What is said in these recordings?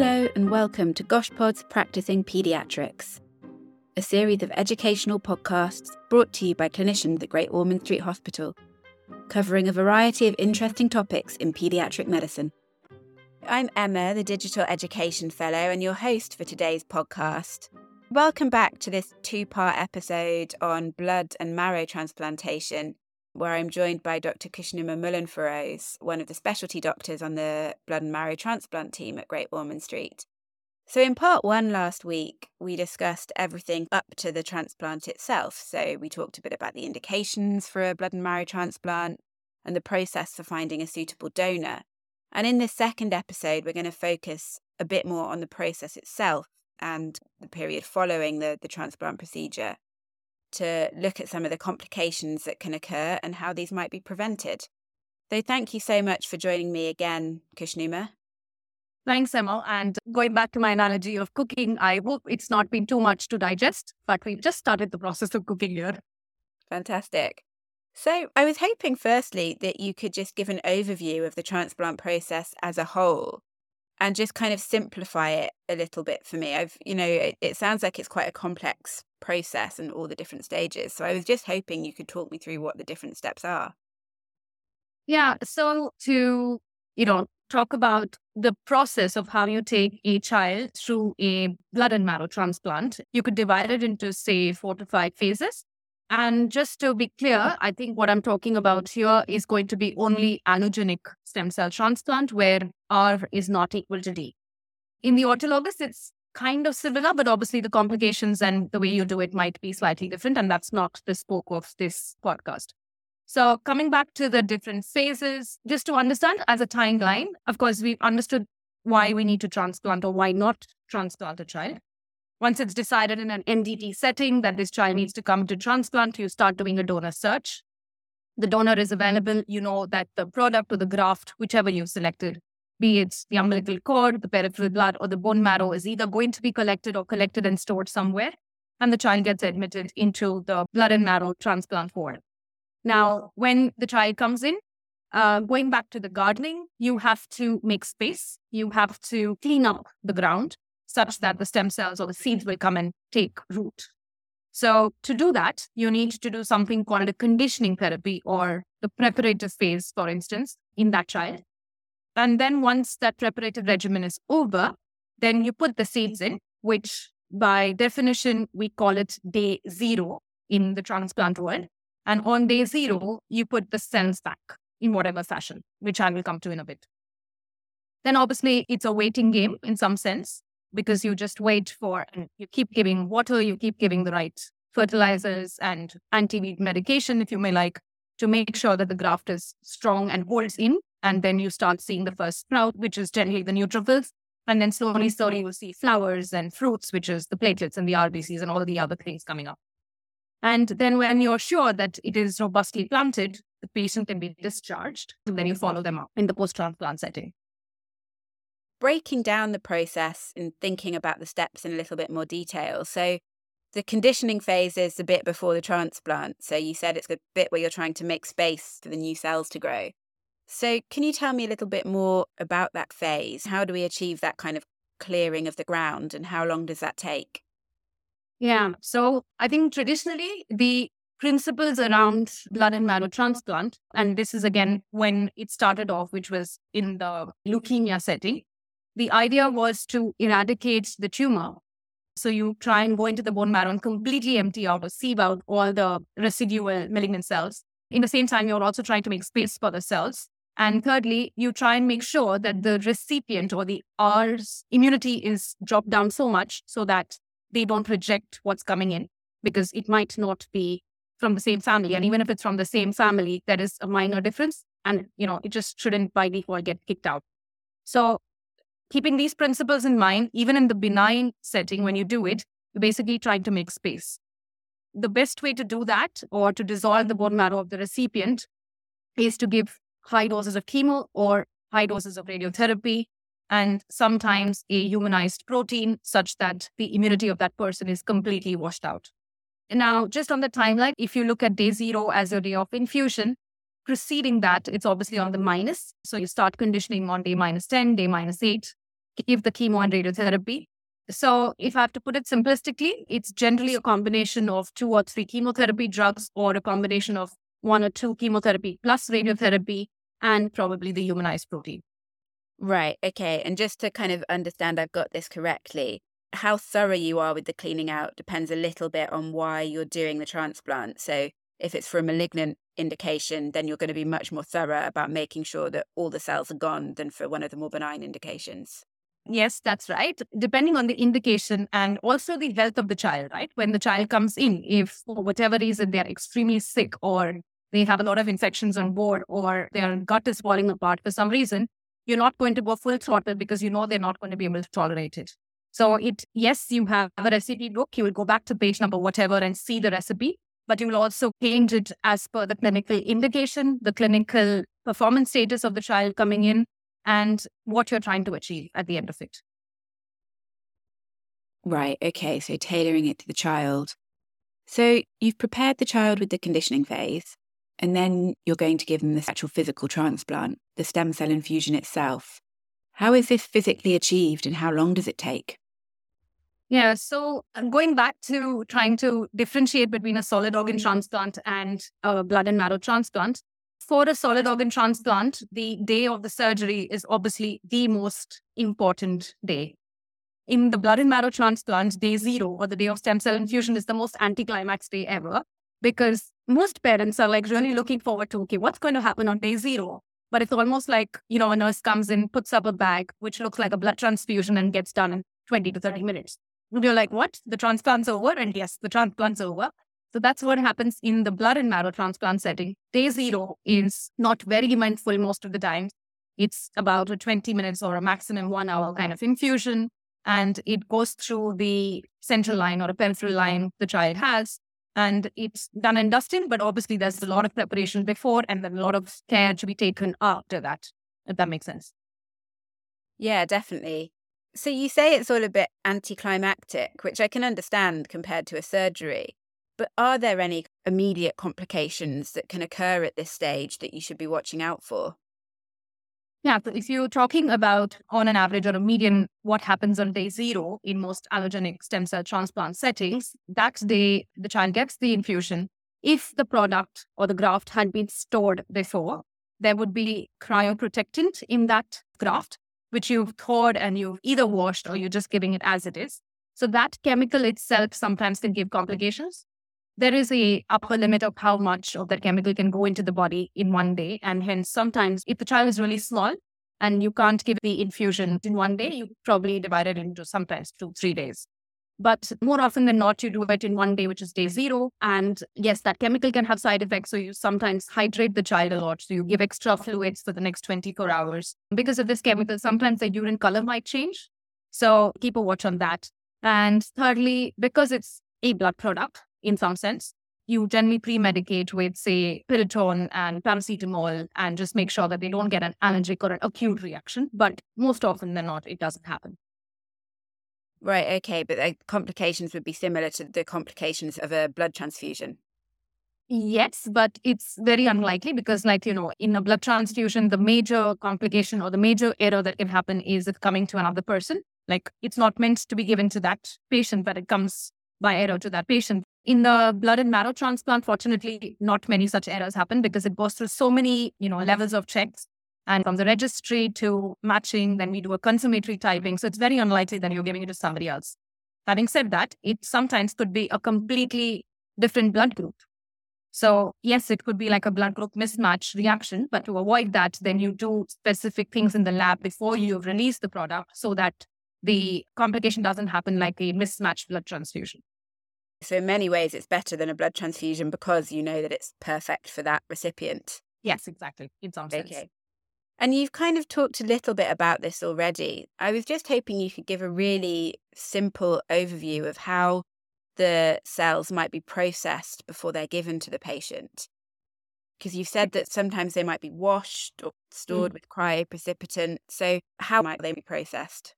Hello, and welcome to GoshPod's Practicing Paediatrics, a series of educational podcasts brought to you by clinicians at Great Ormond Street Hospital, covering a variety of interesting topics in paediatric medicine. I'm Emma, the Digital Education Fellow, and your host for today's podcast. Welcome back to this two part episode on blood and marrow transplantation, where I'm joined by Dr. Kushnuma Mullanfiroze, one of the specialty doctors on the blood and marrow transplant team at Great Ormond Street. So, in part one last week, we discussed everything up to the transplant itself. So, we talked a bit about the indications for a blood and marrow transplant and the process for finding a suitable donor. And in this second episode, we're going to focus a bit more on the process itself and the period following the, the transplant procedure to look at some of the complications that can occur and how these might be prevented. So, thank you so much for joining me again, Kushnuma. Thanks, Emma. And going back to my analogy of cooking, I hope it's not been too much to digest, but we've just started the process of cooking here. Fantastic. So, I was hoping firstly that you could just give an overview of the transplant process as a whole and just kind of simplify it a little bit for me. I've, you know, it, it, sounds like it's quite a complex process and all the different stages. So, I was just hoping you could talk me through what the different steps are. Yeah. So, to, you know, talk about the process of how you take a child through a blood and marrow transplant, you could divide it into, say, four to five phases. And just to be clear, I think what I'm talking about here is going to be only allogenic stem cell transplant where R is not equal to D. In the autologous, it's kind of similar, but obviously the complications and the way you do it might be slightly different. And that's not the scope of this podcast. So coming back to the different phases, just to understand as a timeline, of course, we've understood why we need to transplant or why not transplant a child. Once it's decided in an MDT setting that this child needs to come to transplant, you start doing a donor search. The donor is available. You know that the product or the graft, whichever you've selected, be it the umbilical cord, the peripheral blood, or the bone marrow, is either going to be collected or collected and stored somewhere. And the child gets admitted into the blood and marrow transplant ward. Now, when the child comes in, uh, going back to the gardening, you have to make space. You have to clean up the ground such that the stem cells or the seeds will come and take root. So, to do that, you need to do something called a conditioning therapy or the preparative phase, for instance, in that child. And then, once that preparative regimen is over, then you put the seeds in, which by definition, we call it day zero in the transplant world. And on day zero, you put the cells back in whatever fashion, which I will come to in a bit. Then, obviously, it's a waiting game in some sense because you just wait for and you keep giving water, you keep giving the right fertilizers and anti-weed medication, if you may like, to make sure that the graft is strong and holds in. And then you start seeing the first sprout, which is generally the neutrophils. And then slowly, slowly, you'll see flowers and fruits, which is the platelets and the RBCs and all the other things coming up. And then when you're sure that it is robustly planted, the patient can be discharged. And then you follow them up in the post-transplant setting breaking down the process and thinking about the steps in a little bit more detail. So, the conditioning phase is a bit before the transplant. So, you said it's the bit where you're trying to make space for the new cells to grow. So, can you tell me a little bit more about that phase? How do we achieve that kind of clearing of the ground and how long does that take? Yeah. So, I think traditionally the principles around blood and marrow transplant, and this is again when it started off, which was in the leukemia setting, the idea was to eradicate the tumor. So you try and go into the bone marrow and completely empty out or sieve out all the residual malignant cells. In the same time, you're also trying to make space for the cells. And thirdly, you try and make sure that the recipient or the R's immunity is dropped down so much so that they don't reject what's coming in because it might not be from the same family. And even if it's from the same family, there is a minor difference. And, you know, it just shouldn't by default get kicked out. So keeping these principles in mind, even in the benign setting, when you do it, you're basically trying to make space. The best way to do that or to dissolve the bone marrow of the recipient is to give high doses of chemo or high doses of radiotherapy and sometimes a humanized protein such that the immunity of that person is completely washed out. Now, just on the timeline, if you look at day zero as your day of infusion, preceding that, it's obviously on the minus. So you start conditioning on day minus 10, day minus 8, give the chemo and radiotherapy. So, if I have to put it simplistically, it's generally a combination of two or three chemotherapy drugs or a combination of one or two chemotherapy plus radiotherapy and probably the humanized protein. Right. Okay. And just to kind of understand I've got this correctly, how thorough you are with the cleaning out depends a little bit on why you're doing the transplant. So, if it's for a malignant indication, then you're going to be much more thorough about making sure that all the cells are gone than for one of the more benign indications. Yes, that's right. Depending on the indication and also the health of the child, right? When the child comes in, if for whatever reason they're extremely sick or they have a lot of infections on board or their gut is falling apart for some reason, you're not going to go full throttle because you know they're not going to be able to tolerate it. So it yes, you have a recipe book. You will go back to page number whatever and see the recipe, but you will also change it as per the clinical indication, the clinical performance status of the child coming in, and what you're trying to achieve at the end of it. Right. Okay. So tailoring it to the child. So you've prepared the child with the conditioning phase, and then you're going to give them the actual physical transplant, the stem cell infusion itself. How is this physically achieved and how long does it take? Yeah, so uh, going back to trying to differentiate between a solid organ transplant and a blood and marrow transplant, for a solid organ transplant, the day of the surgery is obviously the most important day. In the blood and marrow transplant, day zero or the day of stem cell infusion is the most anticlimax day ever because most parents are like really looking forward to, okay, what's going to happen on day zero? But it's almost like, you know, a nurse comes in, puts up a bag, which looks like a blood transfusion and gets done in 20 to 30 minutes. And you're like, what? The transplant's over? And yes, the transplant's over. So that's what happens in the blood and marrow transplant setting. Day zero is not very mindful most of the time. It's about a 20 minutes or a maximum one hour kind of infusion. And it goes through the central line or a peripheral line the child has and it's done and dusted, but obviously there's a lot of preparation before and then a lot of care to be taken after that, if that makes sense. Yeah, definitely. So you say it's all a bit anticlimactic, which I can understand compared to a surgery. But are there any immediate complications that can occur at this stage that you should be watching out for? Yeah, so if you're talking about on an average or a median, what happens on day zero in most allogenic stem cell transplant settings, that day the child gets the infusion. If the product or the graft had been stored before, there would be cryoprotectant in that graft, which you've thawed and you've either washed or you're just giving it as it is. So that chemical itself sometimes can give complications there is a upper limit of how much of that chemical can go into the body in one day. And hence, sometimes if the child is really small and you can't give the infusion in one day, you probably divide it into sometimes two, three days. But more often than not, you do it in one day, which is day zero. And yes, that chemical can have side effects. So you sometimes hydrate the child a lot. So you give extra fluids for the next 24 hours. Because of this chemical, sometimes the urine color might change. So keep a watch on that. And thirdly, because it's a blood product, in some sense. You generally pre medicate with, say, Piriton and paracetamol and just make sure that they don't get an allergic or an acute reaction. But most often than not, it doesn't happen. Right. Okay. But the complications would be similar to the complications of a blood transfusion. Yes, but it's very unlikely because, like, you know, in a blood transfusion, the major complication or the major error that can happen is it coming to another person. Like, it's not meant to be given to that patient, but it comes by error to that patient. In the blood and marrow transplant, fortunately, not many such errors happen because it goes through so many, you know, levels of checks. And from the registry to matching, then we do a confirmatory typing. So it's very unlikely that you're giving it to somebody else. Having said that, it sometimes could be a completely different blood group. So yes, it could be like a blood group mismatch reaction, but to avoid that, then you do specific things in the lab before you release the product so that the complication doesn't happen like a mismatched blood transfusion. So, in many ways, it's better than a blood transfusion because you know that it's perfect for that recipient. Yes, exactly. In some sense. And you've kind of talked a little bit about this already. I was just hoping you could give a really simple overview of how the cells might be processed before they're given to the patient. Because you've said that sometimes they might be washed or stored mm. with cryoprecipitant. So, how might they be processed?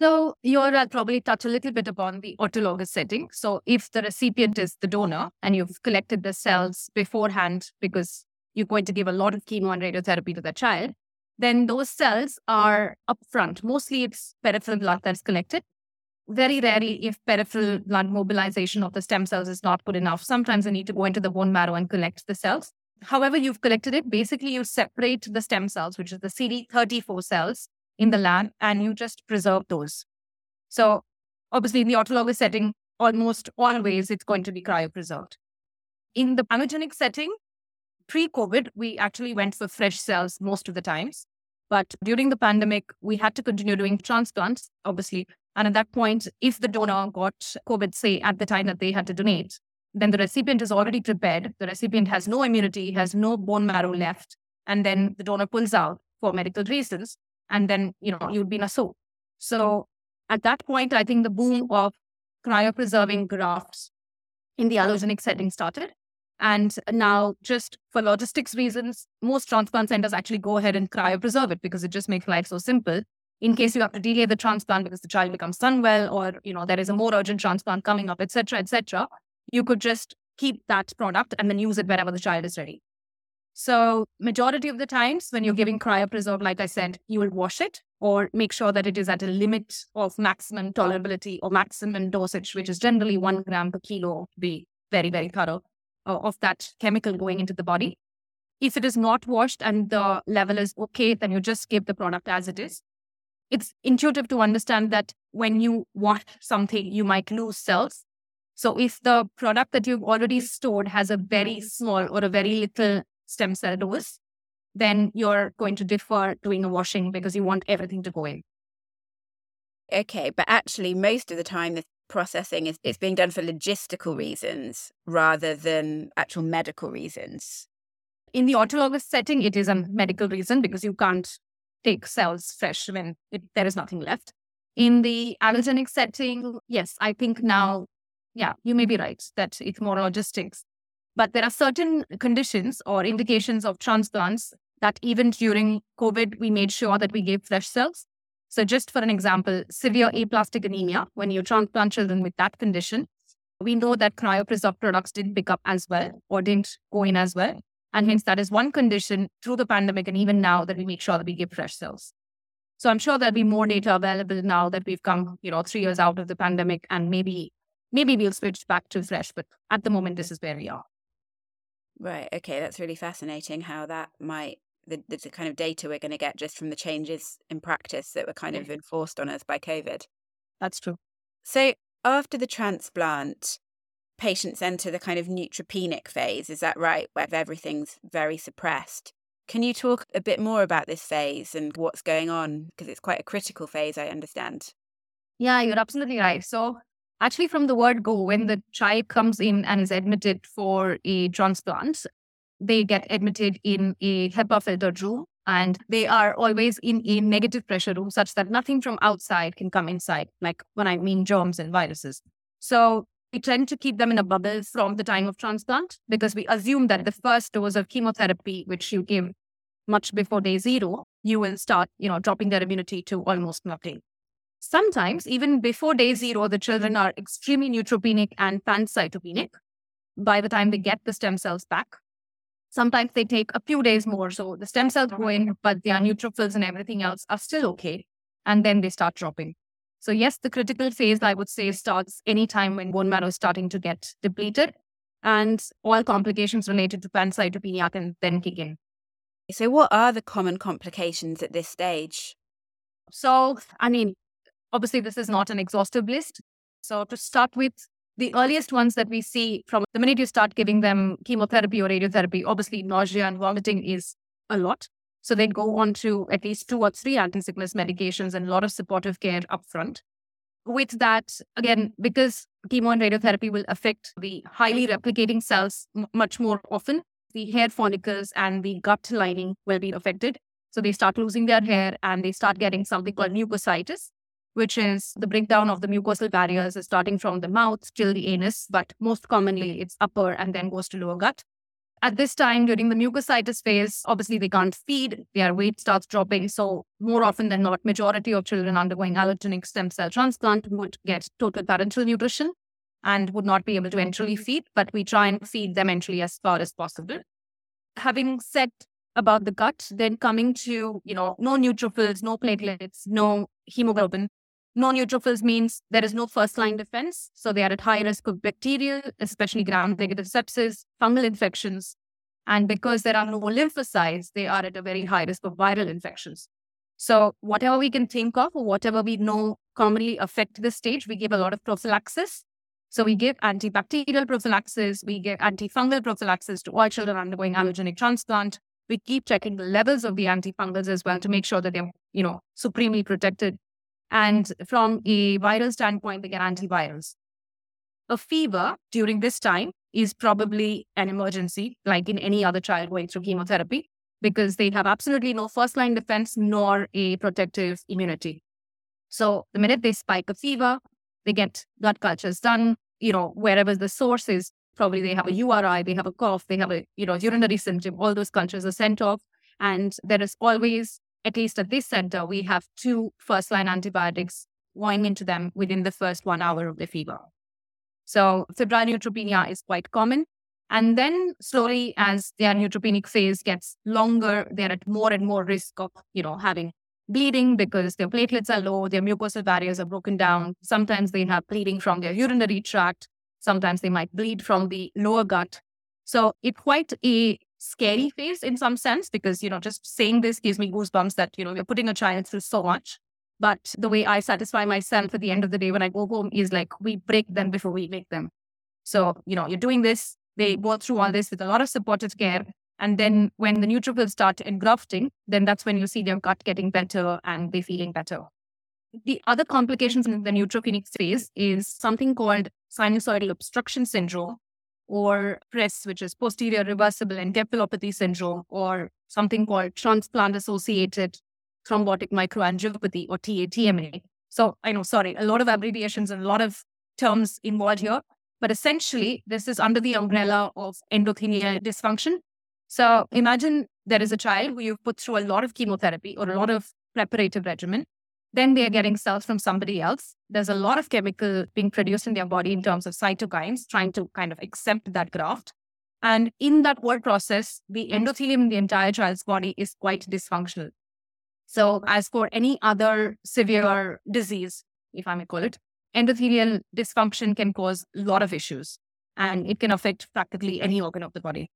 So you'll probably touch a little bit upon the autologous setting. So if the recipient is the donor and you've collected the cells beforehand because you're going to give a lot of chemo and radiotherapy to the child, then those cells are upfront. Mostly it's peripheral blood that's collected. Very rarely, if peripheral blood mobilization of the stem cells is not good enough, sometimes they need to go into the bone marrow and collect the cells. However, you've collected it, basically you separate the stem cells, which is the CD34 cells in the lab, and you just preserve those. So obviously in the autologous setting, almost always it's going to be cryopreserved. In the allogenic setting, pre-COVID, we actually went for fresh cells most of the times. But during the pandemic, we had to continue doing transplants, obviously. And at that point, if the donor got COVID, say, at the time that they had to donate, then the recipient is already prepared. The recipient has no immunity, has no bone marrow left. And then the donor pulls out for medical reasons. And then, you know, you'd be in a soup. So at that point, I think the boom of cryopreserving grafts in the allogenic setting started. And now, just for logistics reasons, most transplant centers actually go ahead and cryopreserve it because it just makes life so simple. In case you have to delay the transplant because the child becomes unwell, or you know there is a more urgent transplant coming up, etc., etc., you could just keep that product and then use it wherever the child is ready. So, majority of the times when you're giving cryopreserve, like I said, you will wash it or make sure that it is at a limit of maximum tolerability or maximum dosage, which is generally one gram per kilo. Be very, very thorough Uh, of that chemical going into the body. If it is not washed and the level is okay, then you just give the product as it is. It's intuitive to understand that when you wash something, you might lose cells. So if the product that you've already stored has a very small or a very little stem cell dose, then you're going to defer doing a washing because you want everything to go in. Okay, but actually, most of the time, the processing is it's being done for logistical reasons rather than actual medical reasons. In the autologous setting, it is a medical reason because you can't take cells fresh when it, there is nothing left. In the allogenic setting, yes, I think now, yeah, you may be right that it's more logistics. But there are certain conditions or indications of transplants that even during COVID, we made sure that we gave fresh cells. So, just for an example, severe aplastic anemia, when you transplant children with that condition, we know that cryopreserved products didn't pick up as well or didn't go in as well. And hence, that is one condition through the pandemic and even now that we make sure that we give fresh cells. So I'm sure there'll be more data available now that we've come, you know, three years out of the pandemic and maybe maybe we'll switch back to fresh, but at the moment this is where we are. Right. Okay. That's really fascinating how that might, the, the kind of data we're going to get just from the changes in practice that were kind of enforced on us by COVID. That's true. So after the transplant, patients enter the kind of neutropenic phase. Is that right? Where everything's very suppressed. Can you talk a bit more about this phase and what's going on? Because it's quite a critical phase, I understand. Yeah, you're absolutely right. So actually from the word go, when the child comes in and is admitted for a transplant, they get admitted in a HEPA filtered room and they are always in a negative pressure room such that nothing from outside can come inside, like when I mean germs and viruses. So we tend to keep them in a bubble from the time of transplant because we assume that the first dose of chemotherapy, which you give much before day zero, you will start, you know, dropping their immunity to almost nothing. Sometimes, even before day zero, the children are extremely neutropenic and pancytopenic by the time they get the stem cells back. Sometimes they take a few days more. So the stem cells go in, but their neutrophils and everything else are still okay. And then they start dropping. So, yes, the critical phase, I would say, starts anytime when bone marrow is starting to get depleted. And all complications related to pancytopenia can then kick in. So, what are the common complications at this stage? So, I mean, Obviously, this is not an exhaustive list. So, to start with, the earliest ones that we see from the minute you start giving them chemotherapy or radiotherapy, obviously, nausea and vomiting is a lot. So, they go on to at least two or three anti sickness medications and a lot of supportive care upfront. With that, again, because chemo and radiotherapy will affect the highly replicating cells m- much more often, the hair follicles and the gut lining will be affected. So they start losing their hair and they start getting something called mucositis, which is the breakdown of the mucosal barriers is starting from the mouth till the anus, but most commonly it's upper and then goes to lower gut. At this time, during the mucositis phase, obviously they can't feed, their weight starts dropping. So, more often than not, majority of children undergoing allogenic stem cell transplant would get total parenteral nutrition and would not be able to enterally feed, but we try and feed them enterally as far as possible. Having said about the gut. Then coming to, you know, no neutrophils, no platelets, no hemoglobin. No neutrophils means there is no first line defense. So they are at high risk of bacterial, especially gram negative sepsis, fungal infections. And because there are no lymphocytes, they are at a very high risk of viral infections. So whatever we can think of or whatever we know commonly affect this stage, we give a lot of prophylaxis. So we give antibacterial prophylaxis, we give antifungal prophylaxis to all children undergoing allogenic transplant. We keep checking the levels of the antifungals as well to make sure that they're, you know, supremely protected. And from a viral standpoint, they get antivirals. A fever during this time is probably an emergency, like in any other child going through chemotherapy, because they have absolutely no first line defense nor a protective immunity. So the minute they spike a fever, they get blood cultures done, you know, wherever the source is. Probably they have a URI, they have a cough, they have a, you know, urinary symptom, all those cultures are sent off. And there is always, at least at this center, we have two first line antibiotics going into them within the first one hour of the fever. So febrile neutropenia is quite common. And then slowly as their neutropenic phase gets longer, they're at more and more risk of, you know, having bleeding because their platelets are low, their mucosal barriers are broken down. Sometimes they have bleeding from their urinary tract. Sometimes they might bleed from the lower gut. So it's quite a scary phase in some sense because, you know, just saying this gives me goosebumps that, you know, we're putting a child through so much. But the way I satisfy myself at the end of the day when I go home is like we break them before we make them. So, you know, you're doing this, they go through all this with a lot of supportive care. And then when the neutrophils start engrafting, then that's when you see their gut getting better and they feeling better. The other complications in the neutropenic phase is something called sinusoidal obstruction syndrome or PRES, which is posterior reversible encephalopathy syndrome, or something called transplant associated thrombotic microangiopathy or TATMA. So I know, sorry, a lot of abbreviations and a lot of terms involved here. But essentially, this is under the umbrella of endothelial dysfunction. So imagine there is a child who you've put through a lot of chemotherapy or a lot of preparative regimen. Then they are getting cells from somebody else. There's a lot of chemical being produced in their body in terms of cytokines, trying to kind of accept that graft. And in that whole process, the endothelium in the entire child's body is quite dysfunctional. So, as for any other severe disease, if I may call it, endothelial dysfunction can cause a lot of issues and it can affect practically any organ of the body.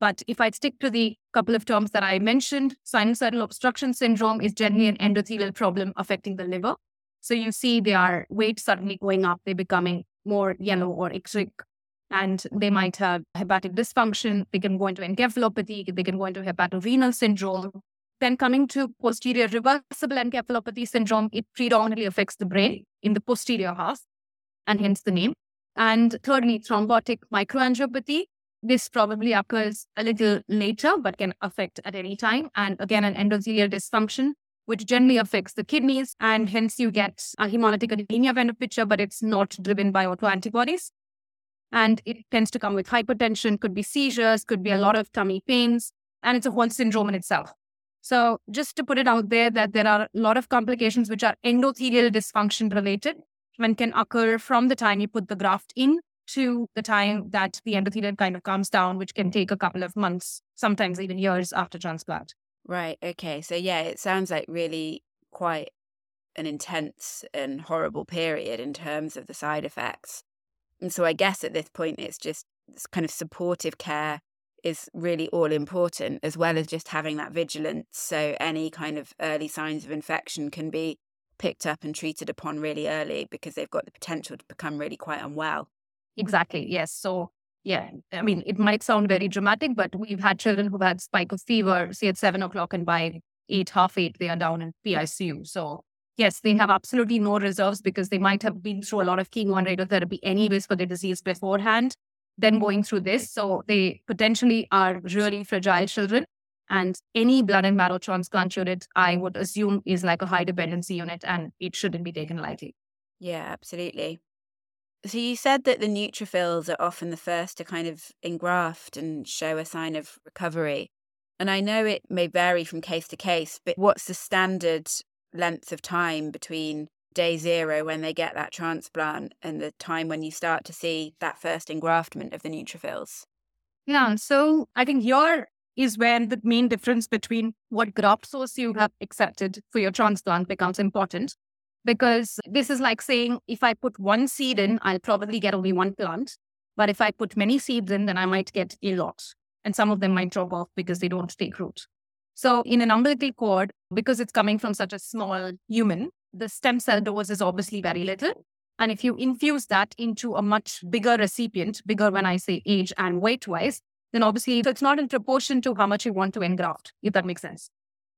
But if I stick to the couple of terms that I mentioned, sinusoidal obstruction syndrome is generally an endothelial problem affecting the liver. So you see their weight suddenly going up, they're becoming more yellow or icteric, and they might have hepatic dysfunction. They can go into encephalopathy, they can go into hepatorenal syndrome. Then coming to posterior reversible encephalopathy syndrome, it predominantly affects the brain in the posterior half, and hence the name. And thirdly, thrombotic microangiopathy. This probably occurs a little later, but can affect at any time. And again, an endothelial dysfunction, which generally affects the kidneys. And hence you get a hemolytic anemia kind of picture, but it's not driven by autoantibodies. And it tends to come with hypertension, could be seizures, could be a lot of tummy pains, and it's a whole syndrome in itself. So just to put it out there that there are a lot of complications which are endothelial dysfunction related and can occur from the time you put the graft in to the time that the endothelium kind of calms down, which can take a couple of months, sometimes even years after transplant. Right. Okay. So yeah, it sounds like really quite an intense and horrible period in terms of the side effects. And so I guess at this point, it's just kind of supportive care is really all important, as well as just having that vigilance. So any kind of early signs of infection can be picked up and treated upon really early because they've got the potential to become really quite unwell. Exactly. Yes. So, yeah, I mean, it might sound very dramatic, but we've had children who've had spike of fever, say at seven o'clock, and by eight, half eight, they are down in PICU. So, yes, they have absolutely no reserves because they might have been through a lot of chemo and radiotherapy anyways for the disease beforehand then going through this. So they potentially are really fragile children. And any blood and marrow transplant unit, I would assume, is like a high dependency unit and it shouldn't be taken lightly. Yeah, absolutely. So you said that the neutrophils are often the first to kind of engraft and show a sign of recovery. And I know it may vary from case to case, but what's the standard length of time between day zero when they get that transplant and the time when you start to see that first engraftment of the neutrophils? Yeah. So I think your is the main difference between what graft source you have accepted for your transplant becomes important. Because this is like saying if I put one seed in, I'll probably get only one plant. But if I put many seeds in, then I might get a lot. And some of them might drop off because they don't take root. So in an umbilical cord, because it's coming from such a small human, the stem cell dose is obviously very little. And if you infuse that into a much bigger recipient, bigger when I say age and weight wise, then obviously it's not in proportion to how much you want to engraft, if that makes sense.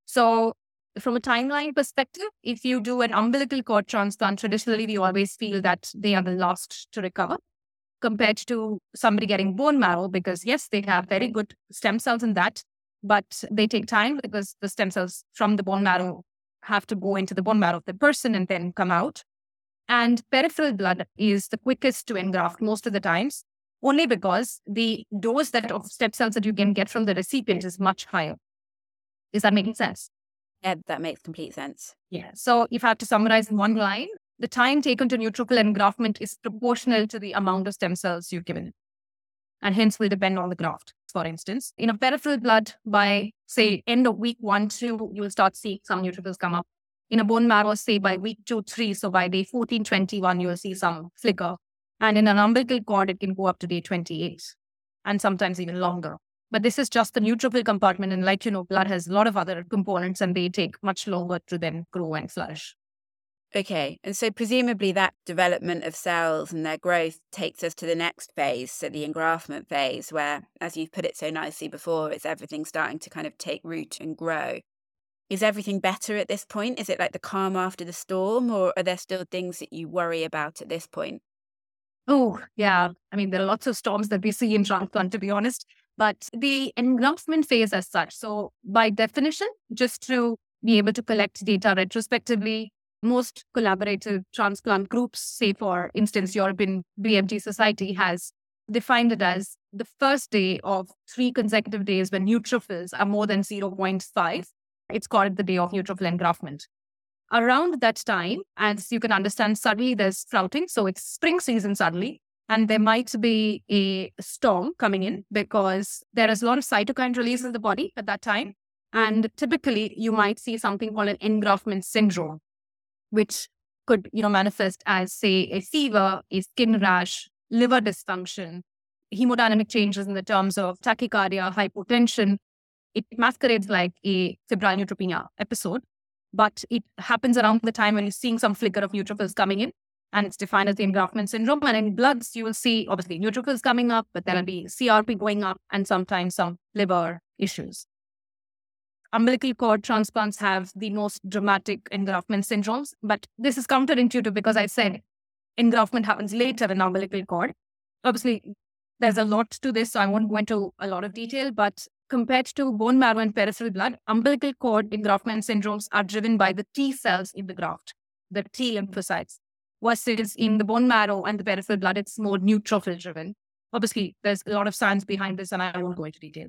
So from a timeline perspective, if you do an umbilical cord transplant, traditionally we always feel that they are the last to recover compared to somebody getting bone marrow because yes, they have very good stem cells in that, but they take time because the stem cells from the bone marrow have to go into the bone marrow of the person and then come out. And peripheral blood is the quickest to engraft most of the times, only because the dose that of stem cells that you can get from the recipient is much higher. Is that making sense? Yeah, that makes complete sense. Yeah. So if I have to summarize in one line, the time taken to neutrophil engraftment is proportional to the amount of stem cells you've given and hence will depend on the graft. For instance, in a peripheral blood, by say end of week one, two, you will start seeing some neutrophils come up. In a bone marrow, say by week two, three, so by day 14, 21, you will see some flicker. And in an umbilical cord, it can go up to day 28 and sometimes even longer. But this is just the neutrophil compartment. And like you know, blood has a lot of other components and they take much longer to then grow and flourish. Okay. And so presumably that development of cells and their growth takes us to the next phase, so the engraftment phase, where, as you've put it so nicely before, it's everything starting to kind of take root and grow. Is everything better at this point? Is it like the calm after the storm, or are there still things that you worry about at this point? Oh, yeah. I mean, there are lots of storms that we see in transplant, to be honest. But the engraftment phase, as such, so by definition, just to be able to collect data retrospectively, most collaborative transplant groups, say for instance, European BMT Society has defined it as the first day of three consecutive days when neutrophils are more than 0.5. It's called the day of neutrophil engraftment. Around that time, as you can understand, suddenly there's sprouting. So it's spring season suddenly. And there might be a storm coming in because there is a lot of cytokine release in the body at that time. And typically, you might see something called an engraftment syndrome which could, you know, manifest as, say, a fever, a skin rash, liver dysfunction, hemodynamic changes in the terms of tachycardia, hypotension. It masquerades like a febrile neutropenia episode, but it happens around the time when you're seeing some flicker of neutrophils coming in, and it's defined as the engraftment syndrome. And in bloods, you will see obviously neutrophils coming up, but there'll be CRP going up, and sometimes some liver issues umbilical cord transplants have the most dramatic engraftment syndromes. But this is counterintuitive because I said engraftment happens later in umbilical cord. Obviously, there's a lot to this, so I won't go into a lot of detail. But compared to bone marrow and peripheral blood, umbilical cord engraftment syndromes are driven by the T cells in the graft, the T lymphocytes. Versus in the bone marrow and the peripheral blood, it's more neutrophil driven. Obviously, there's a lot of science behind this, and I won't go into detail.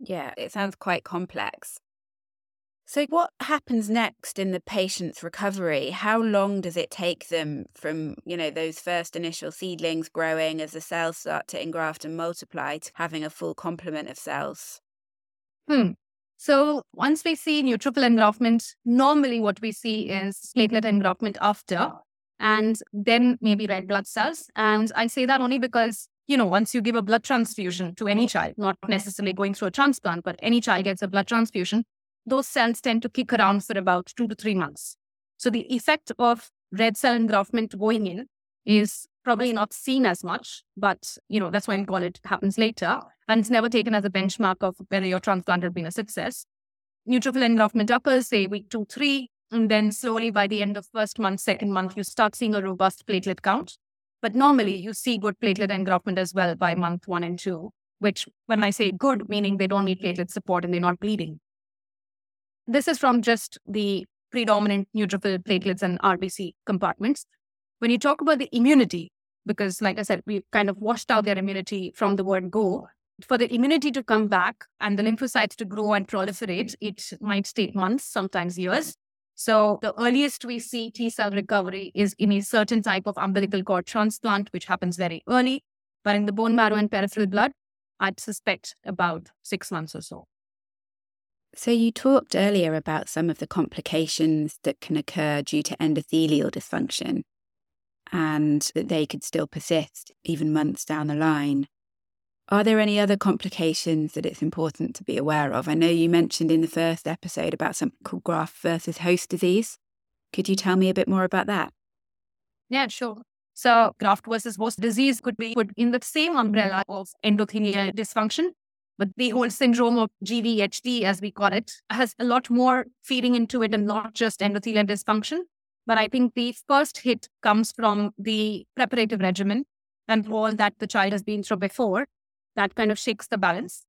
Yeah, it sounds quite complex. So, what happens next in the patient's recovery? How long does it take them from, you know, those first initial seedlings growing as the cells start to engraft and multiply to having a full complement of cells? Hmm. So, once we see neutrophil engraftment, normally what we see is platelet engraftment after, and then maybe red blood cells. And I say that only because you know, once you give a blood transfusion to any child, not necessarily going through a transplant, but any child gets a blood transfusion, those cells tend to kick around for about two to three months. So the effect of red cell engraftment going in is probably not seen as much, but you know, that's call it happens later. And it's never taken as a benchmark of whether your transplant has been a success. Neutrophil engraftment occurs, say week two, three, and then slowly by the end of first month, second month, you start seeing a robust platelet count. But normally you see good platelet engraftment as well by month one and two, which when I say good, meaning they don't need platelet support and they're not bleeding. This is from just the predominant neutrophil platelets and RBC compartments. When you talk about the immunity, because like I said, we've kind of washed out their immunity from the word go. For the immunity to come back and the lymphocytes to grow and proliferate, it might take months, sometimes years. So the earliest we see T cell recovery is in a certain type of umbilical cord transplant, which happens very early. But in the bone marrow and peripheral blood, I'd suspect about six months or so. So, you talked earlier about some of the complications that can occur due to endothelial dysfunction and that they could still persist even months down the line. Are there any other complications that it's important to be aware of? I know you mentioned in the first episode about something called graft versus host disease. Could you tell me a bit more about that? Yeah, sure. So, graft versus host disease could be put in the same umbrella of endothelial dysfunction, but the whole syndrome of GVHD, as we call it, has a lot more feeding into it and not just endothelial dysfunction. But I think the first hit comes from the preparative regimen and all that the child has been through before. That kind of shakes the balance.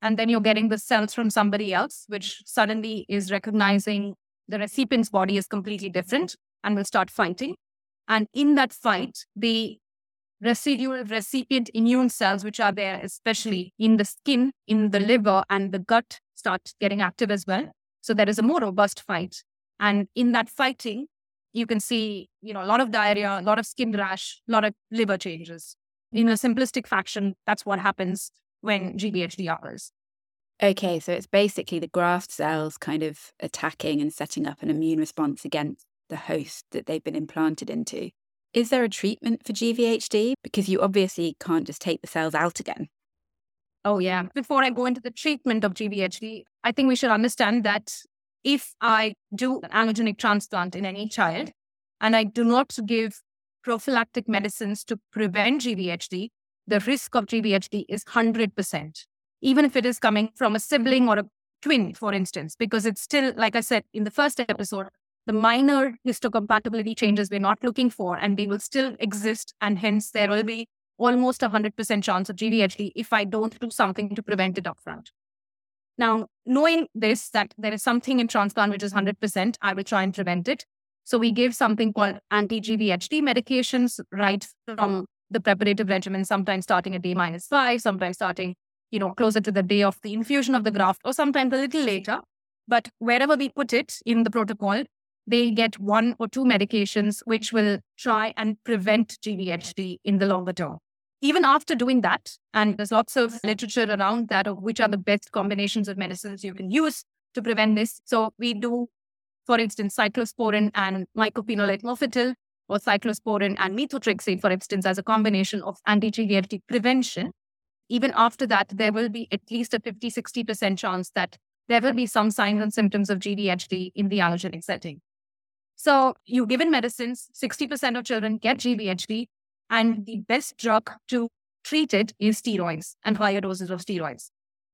And then you're getting the cells from somebody else, which suddenly is recognizing the recipient's body is completely different and will start fighting. And in that fight, the residual recipient immune cells, which are there, especially in the skin, in the liver, and the gut, start getting active as well. So there is a more robust fight. And in that fighting, you can see, you know, a lot of diarrhea, a lot of skin rash, a lot of liver changes. In a simplistic fashion, that's what happens when GVHD occurs. Okay, so it's basically the graft cells kind of attacking and setting up an immune response against the host that they've been implanted into. Is there a treatment for GVHD? Because you obviously can't just take the cells out again. Oh, yeah. Before I go into the treatment of GVHD, I think we should understand that if I do an allogenic transplant in any child and I do not give prophylactic medicines to prevent GVHD, the risk of GVHD is 100%, even if it is coming from a sibling or a twin, for instance, because it's still, like I said in the first episode, the minor histocompatibility changes we're not looking for, and they will still exist. And hence, there will be almost a 100% chance of GVHD if I don't do something to prevent it upfront. Now, knowing this, that there is something in transplant which is 100%, I will try and prevent it. So we give something called anti-GVHD medications right from the preparative regimen, sometimes starting at day minus five, sometimes starting, you know, closer to the day of the infusion of the graft, or sometimes a little later. But wherever we put it in the protocol, they get one or two medications which will try and prevent GVHD in the longer term even after doing that, and mm-hmm. there's lots of literature around that of which are the best combinations of medicines you can use to prevent this. So we do, for instance, cyclosporin and mycophenolate mofetil, or cyclosporin and methotrexate, for instance, as a combination of anti-GVHD prevention. Even after that, there will be at least a 50, 60% chance that there will be some signs and symptoms of GVHD in the allogenic setting. So you given medicines, 60% of children get GVHD, and the best drug to treat it is steroids and higher doses of steroids.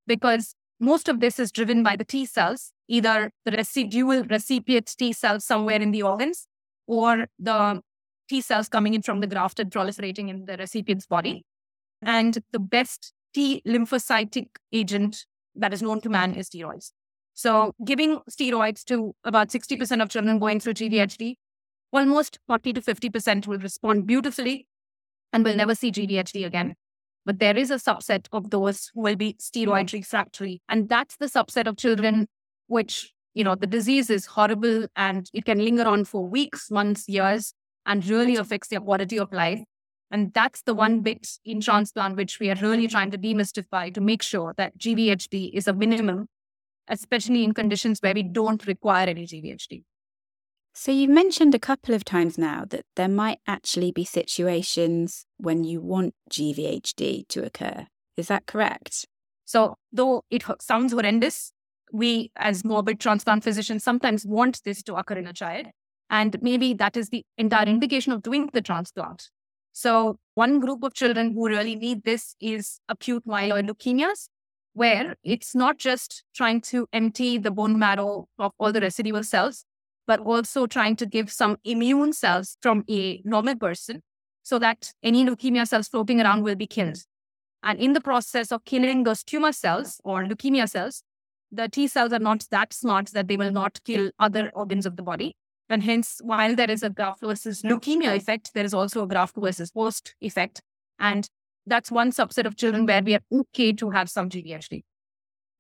Because most of this is driven by the T cells, either the residual recipient T cells somewhere in the organs or the T cells coming in from the graft and proliferating in the recipient's body. And the best T lymphocytic agent that is known to man is steroids. So, giving steroids to about 60% of children going through GVHD, almost 40 to 50% will respond beautifully and will never see GVHD mm-hmm. again. But there is a subset of those who will be steroid mm-hmm. refractory. And that's the subset of children which, you know, the disease is horrible and it can linger on for weeks, months, years, and really affects their quality of life. And that's the one mm-hmm. bit in transplant which we are really trying to demystify to make sure that GVHD is a minimum, especially in conditions where we don't require any GVHD. So, you've mentioned a couple of times now that there might actually be situations when you want GVHD to occur. Is that correct? So, though it sounds horrendous, we as morbid transplant physicians sometimes want this to occur in a child. And maybe that is the entire indication of doing the transplant. So, one group of children who really need this is acute myeloid leukemias, where it's not just trying to empty the bone marrow of all the residual cells, but also trying to give some immune cells from a normal person so that any leukemia cells floating around will be killed. And in the process of killing those tumor cells or leukemia cells, the T cells are not that smart that they will not kill other organs of the body. And hence, while there is a graft versus leukemia effect, there is also a graft versus host effect. And that's one subset of children where we are okay to have some GVHD.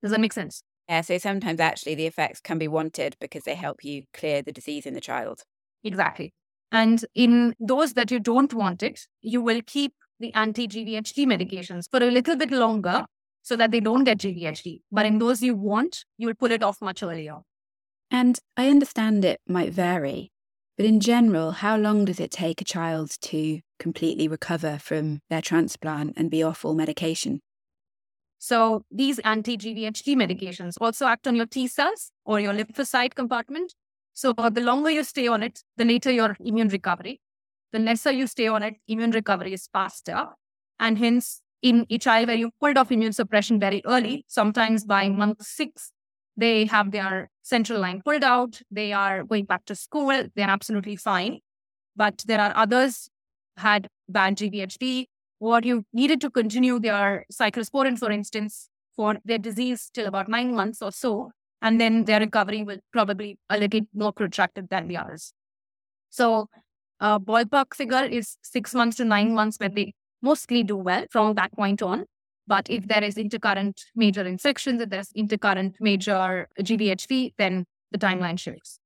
Does that make sense? Yeah, so sometimes actually the effects can be wanted because they help you clear the disease in the child. Exactly. And in those that you don't want it, you will keep the anti GVHD medications for a little bit longer so that they don't get GVHD. But in those you want, you will pull it off much earlier. And I understand it might vary, but in general, how long does it take a child to completely recover from their transplant and be off all medication? So these anti-GVHD medications also act on your T cells or your lymphocyte compartment. So the longer you stay on it, the later your immune recovery. The lesser you stay on it, immune recovery is faster. And hence, in a child where you pulled off immune suppression very early, sometimes by month six, they have their central line pulled out. They are going back to school. They're absolutely fine. But there are others had bad GVHD or you needed to continue their cyclosporin, for instance, for their disease till about nine months or so. And then their recovery will probably a little more protracted than the others. So a ballpark figure is six months to nine months where they mostly do well from that point on. But if there is intercurrent major infections, if there's intercurrent major GVHD, then the timeline shifts.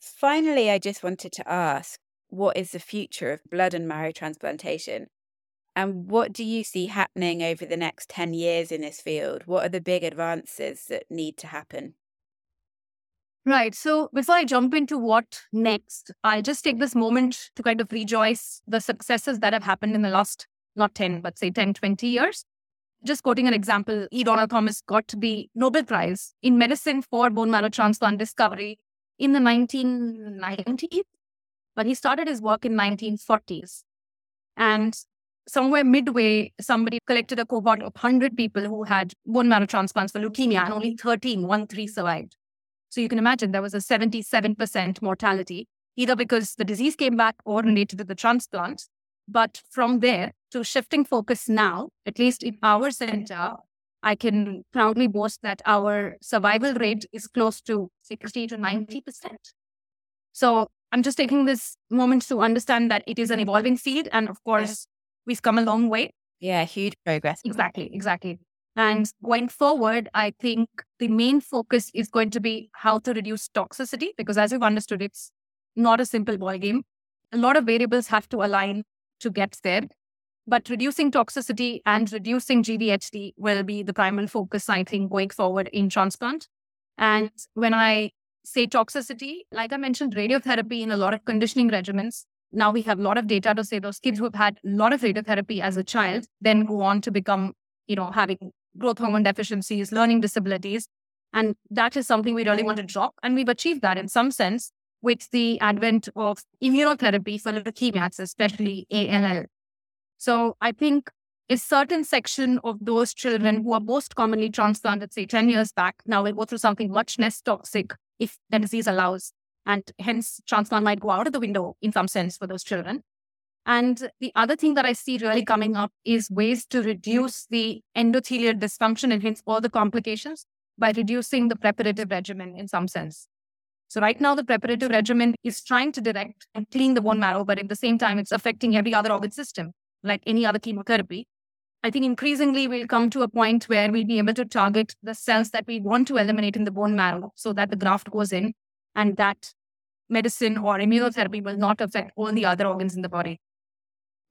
Finally, I just wanted to ask what is the future of blood and marrow transplantation? And what do you see happening over the next 10 years in this field? What are the big advances that need to happen? Right. So before I jump into what next, I'll just take this moment to kind of rejoice the successes that have happened in the last not 10, but say 10, 20 years. Just quoting an example, E. Donald Thomas got the Nobel Prize in medicine for bone marrow transplant discovery in the 1990s, but he started his work in 1940s. And somewhere midway, somebody collected a cohort of 100 people who had bone marrow transplants for leukemia, and only 13, one, three survived. So you can imagine there was a 77% mortality, either because the disease came back or related to the transplant. But from there to shifting focus now, at least in our center, I can proudly boast that our survival rate is close to 60 to 90%. So I'm just taking this moment to understand that it is an evolving field. And of course, we've come a long way. Yeah, huge progress. Exactly, exactly. And going forward, I think the main focus is going to be how to reduce toxicity because, as you've understood, it's not a simple ball game. A lot of variables have to align to get there. But reducing toxicity and reducing GVHD will be the primary focus, I think, going forward in transplant. And when I say toxicity, like I mentioned, radiotherapy in a lot of conditioning regimens. Now we have a lot of data to say those kids who have had a lot of radiotherapy as a child then go on to become, you know, having growth hormone deficiencies, learning disabilities. And that is something we really want to drop. And we've achieved that in some sense with the advent of immunotherapy for leukemias, especially ALL. So I think a certain section of those children who are most commonly transplanted, say 10 years back, now will go through something much less toxic if the disease allows. And hence, transplant might go out of the window in some sense for those children. And the other thing that I see really coming up is ways to reduce the endothelial dysfunction and hence all the complications by reducing the preparative regimen in some sense. So right now, the preparative regimen is trying to direct and clean the bone marrow, but at the same time, it's affecting every other organ system, like any other chemotherapy. I think increasingly we'll come to a point where we'll be able to target the cells that we want to eliminate in the bone marrow so that the graft goes in and that medicine or immunotherapy will not affect all the other organs in the body.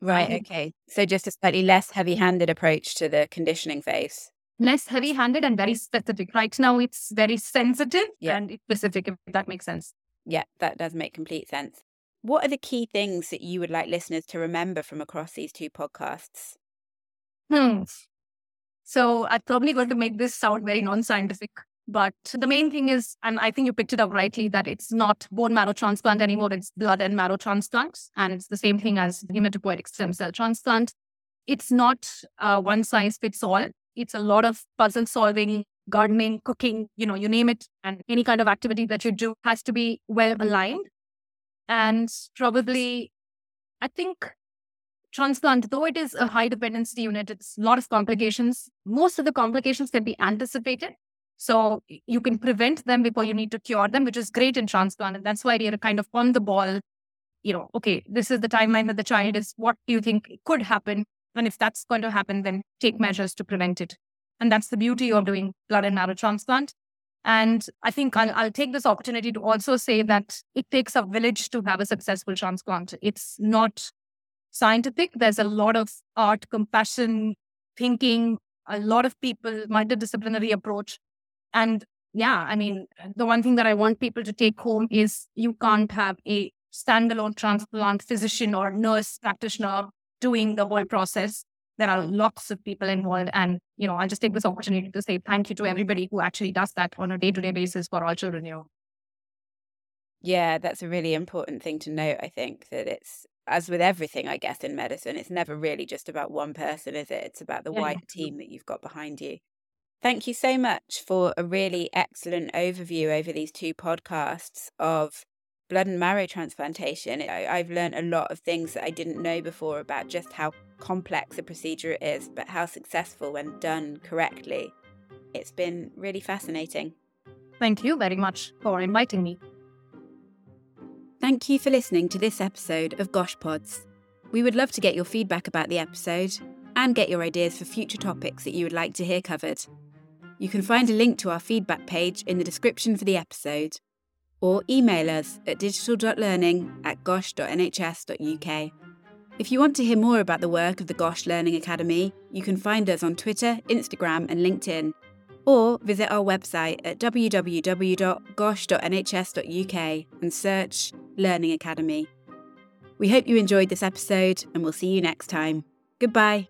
Right. Okay. So just a slightly less heavy handed approach to the conditioning phase. Less heavy handed and very specific. Right now, it's very sensitive Yeah. and specific, if that makes sense. Yeah, that does make complete sense. What are the key things that you would like listeners to remember from across these two podcasts? Hmm. So I'm probably going to make this sound very non scientific, but the main thing is, and I think you picked it up rightly, that it's not bone marrow transplant anymore, it's blood and marrow transplants. And it's the same thing as hematopoietic stem cell transplant. It's not uh, one size fits all. It's a lot of puzzle solving, gardening, cooking, you know, you name it. And any kind of activity that you do has to be well aligned. And probably, I think transplant, though it is a high dependency unit, it's a lot of complications. Most of the complications can be anticipated. So you can prevent them before you need to cure them, which is great in transplant. And that's why we are kind of on the ball. You know, okay, this is the timeline that the child is. What do you think could happen? And if that's going to happen, then take measures to prevent it. And that's the beauty of doing blood and marrow transplant. And I think I'll, I'll take this opportunity to also say that it takes a village to have a successful transplant. It's not scientific. There's a lot of art, compassion, thinking, a lot of people, multidisciplinary approach. And yeah, I mean, the one thing that I want people to take home is you can't have a standalone transplant physician or nurse practitioner doing the whole process. There are lots of people involved. And, you know, I'll just take this opportunity to say thank you to everybody who actually does that on a day to day basis for all children here. Yeah, that's a really important thing to note. I think that it's, as with everything, I guess, in medicine, it's never really just about one person, is it? It's about the yeah. wider team that you've got behind you. Thank you so much for a really excellent overview over these two podcasts of blood and marrow transplantation. I've learned a lot of things that I didn't know before about just how complex a procedure it is, but how successful when done correctly. It's been really fascinating. Thank you very much for inviting me. Thank you for listening to this episode of GOSH Pods. We would love to get your feedback about the episode and get your ideas for future topics that you would like to hear covered. You can find a link to our feedback page in the description for the episode, or email us at digital.learning at gosh.nhs.uk. If you want to hear more about the work of the GOSH Learning Academy, you can find us on Twitter, Instagram, and LinkedIn, or visit our website at www.gosh.nhs.uk and search Learning Academy. We hope you enjoyed this episode, and we'll see you next time. Goodbye.